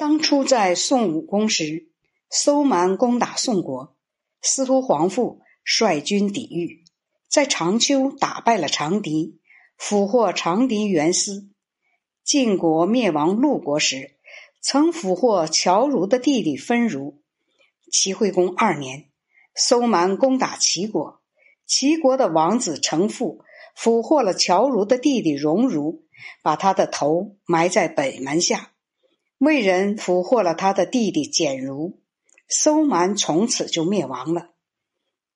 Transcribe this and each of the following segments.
当初在宋武公时，搜蛮攻打宋国，司徒皇父率军抵御，在长丘打败了长狄，俘获长狄元司。晋国灭亡陆国时，曾俘获乔如的弟弟分如。齐惠公二年，搜蛮攻打齐国，齐国的王子成父俘获了乔如的弟弟荣如，把他的头埋在北门下。魏人俘获了他的弟弟简如，搜蛮从此就灭亡了。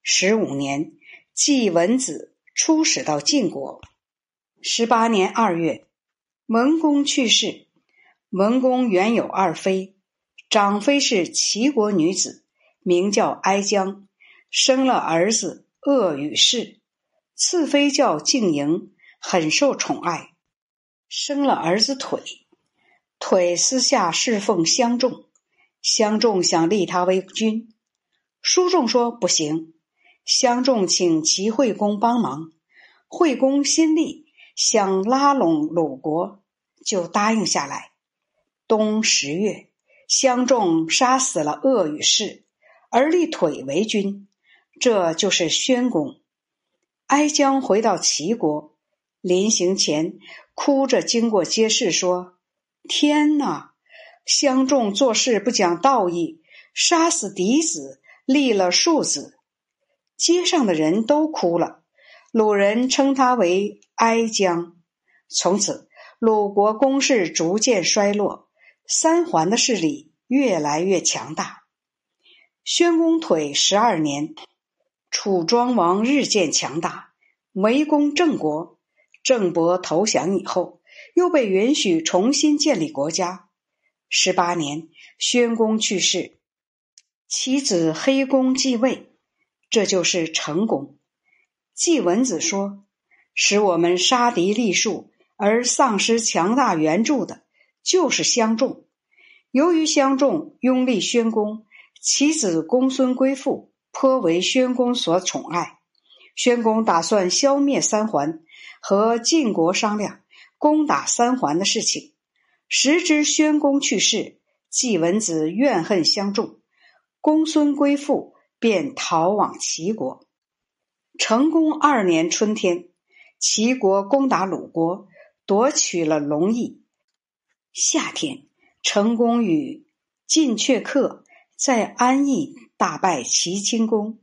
十五年，季文子出使到晋国。十八年二月，文公去世。文公原有二妃，长妃是齐国女子，名叫哀姜，生了儿子鄂与氏；次妃叫静营，很受宠爱，生了儿子腿。腿私下侍奉相仲，相仲想立他为君，书仲说不行。相仲请齐惠公帮忙，惠公心力想拉拢鲁国，就答应下来。冬十月，相仲杀死了鄂与氏，而立腿为君，这就是宣公。哀姜回到齐国，临行前哭着经过街市说。天哪！相仲做事不讲道义，杀死嫡子，立了庶子。街上的人都哭了。鲁人称他为哀姜。从此，鲁国攻势逐渐衰落，三桓的势力越来越强大。宣公腿十二年，楚庄王日渐强大，围攻郑国。郑伯投降以后。又被允许重新建立国家。十八年，宣公去世，其子黑公继位，这就是成公。季文子说：“使我们杀敌立树而丧失强大援助的，就是相仲。由于相仲拥立宣公，其子公孙归父颇为宣公所宠爱。宣公打算消灭三桓，和晋国商量。”攻打三桓的事情，时值宣公去世，季文子怨恨相重，公孙归父便逃往齐国。成公二年春天，齐国攻打鲁国，夺取了龙邑。夏天，成公与晋阙客在安邑大败齐顷公，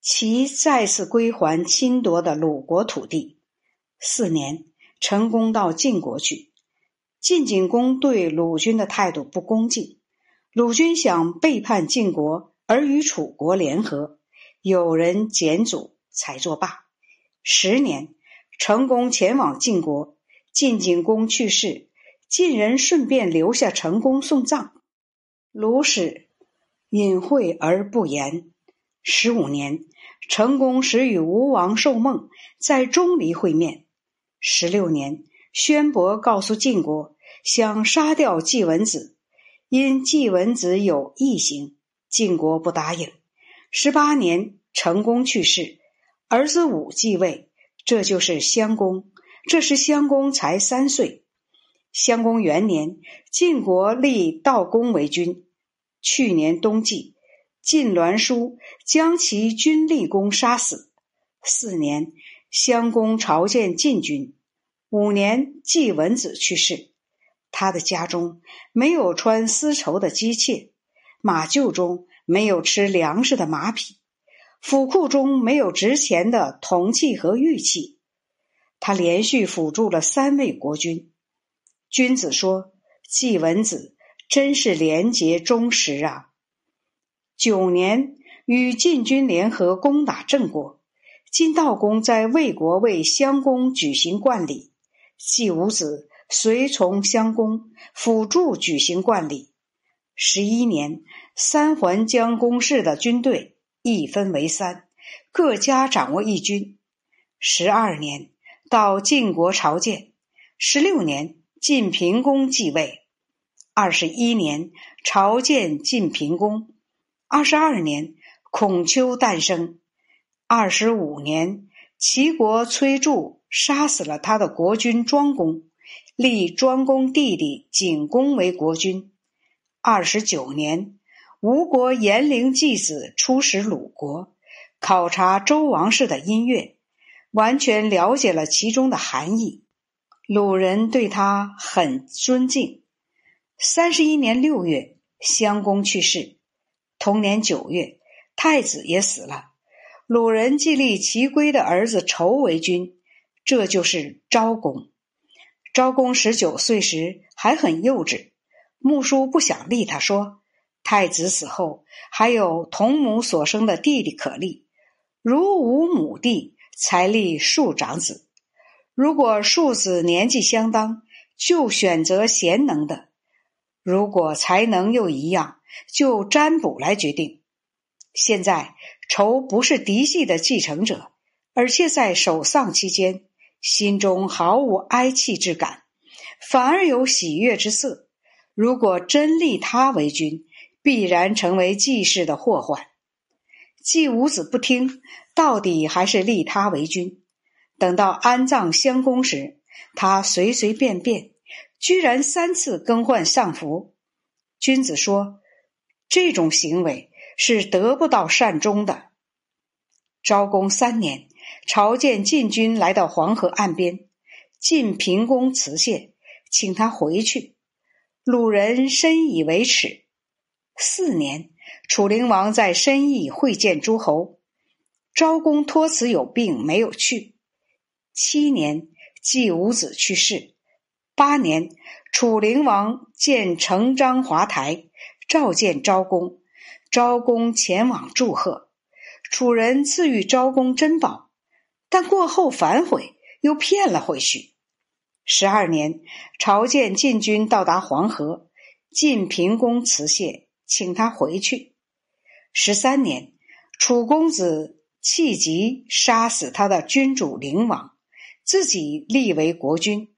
齐再次归还侵夺的鲁国土地。四年。成功到晋国去，晋景公对鲁军的态度不恭敬，鲁军想背叛晋国而与楚国联合，有人检阻才作罢。十年，成功前往晋国，晋景公去世，晋人顺便留下成功送葬。鲁使隐晦而不言。十五年，成功使与吴王寿梦在钟离会面。十六年，宣伯告诉晋国，想杀掉季文子，因季文子有异行，晋国不答应。十八年，成功去世，儿子武继位，这就是襄公。这时襄公才三岁。襄公元年，晋国立悼公为君。去年冬季，晋栾书将其君立公杀死。四年。襄公朝见晋军，五年，季文子去世。他的家中没有穿丝绸的机器，马厩中没有吃粮食的马匹，府库中没有值钱的铜器和玉器。他连续辅助了三位国君。君子说：“季文子真是廉洁忠实啊！”九年，与晋军联合攻打郑国。晋悼公在魏国为襄公举行冠礼，季武子随从襄公辅助举行冠礼。十一年，三桓将公氏的军队一分为三，各家掌握一军。十二年，到晋国朝见。十六年，晋平公继位。二十一年，朝见晋平公。二十二年，孔丘诞生。二十五年，齐国崔杼杀死了他的国君庄公，立庄公弟弟景公为国君。二十九年，吴国严陵季子出使鲁国，考察周王室的音乐，完全了解了其中的含义。鲁人对他很尊敬。三十一年六月，襄公去世。同年九月，太子也死了。鲁人既立齐归的儿子仇为君，这就是昭公。昭公十九岁时还很幼稚，穆叔不想立他，说太子死后还有同母所生的弟弟可立，如无母弟，才立庶长子。如果庶子年纪相当，就选择贤能的；如果才能又一样，就占卜来决定。现在仇不是嫡系的继承者，而且在守丧期间。心中毫无哀戚之感，反而有喜悦之色。如果真立他为君，必然成为季氏的祸患。季武子不听，到底还是立他为君。等到安葬襄公时，他随随便便，居然三次更换丧服。君子说，这种行为是得不到善终的。昭公三年。朝见晋军来到黄河岸边，晋平公辞谢，请他回去。鲁人深以为耻。四年，楚灵王在申邑会见诸侯，昭公托辞有病，没有去。七年，季武子去世。八年，楚灵王建成章华台，召见昭公，昭公前往祝贺。楚人赐予昭公珍宝。但过后反悔，又骗了回去。十二年，朝见晋军到达黄河，晋平公辞谢，请他回去。十三年，楚公子弃疾杀死他的君主灵王，自己立为国君。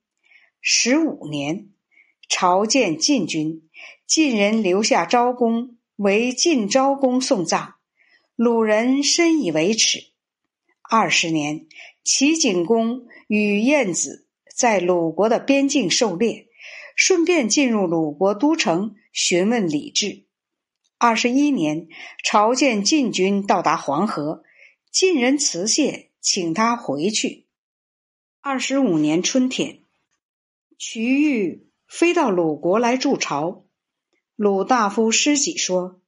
十五年，朝见晋军，晋人留下昭公为晋昭公送葬，鲁人深以为耻。二十年，齐景公与晏子在鲁国的边境狩猎，顺便进入鲁国都城询问礼制。二十一年，朝见晋军到达黄河，晋人辞谢，请他回去。二十五年春天，瞿玉飞到鲁国来筑巢。鲁大夫师己说，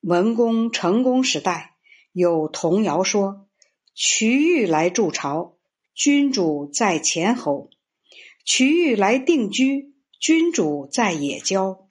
文公、成功时代有童谣说。瞿玉来筑巢，君主在前侯；瞿玉来定居，君主在野郊。